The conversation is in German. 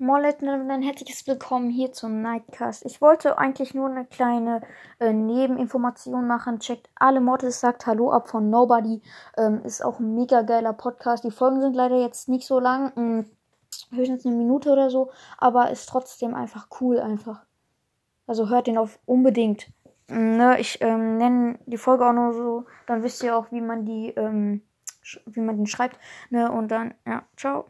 Mollet, ne, ein herzliches Willkommen hier zum Nightcast. Ich wollte eigentlich nur eine kleine äh, Nebeninformation machen. Checkt alle Mortis sagt Hallo ab von Nobody. Ähm, ist auch ein mega geiler Podcast. Die Folgen sind leider jetzt nicht so lang. Mh, höchstens eine Minute oder so. Aber ist trotzdem einfach cool einfach. Also hört den auf unbedingt. Hm, ne, ich ähm, nenne die Folge auch nur so. Dann wisst ihr auch, wie man die, ähm, wie man den schreibt. Ne, und dann, ja, ciao.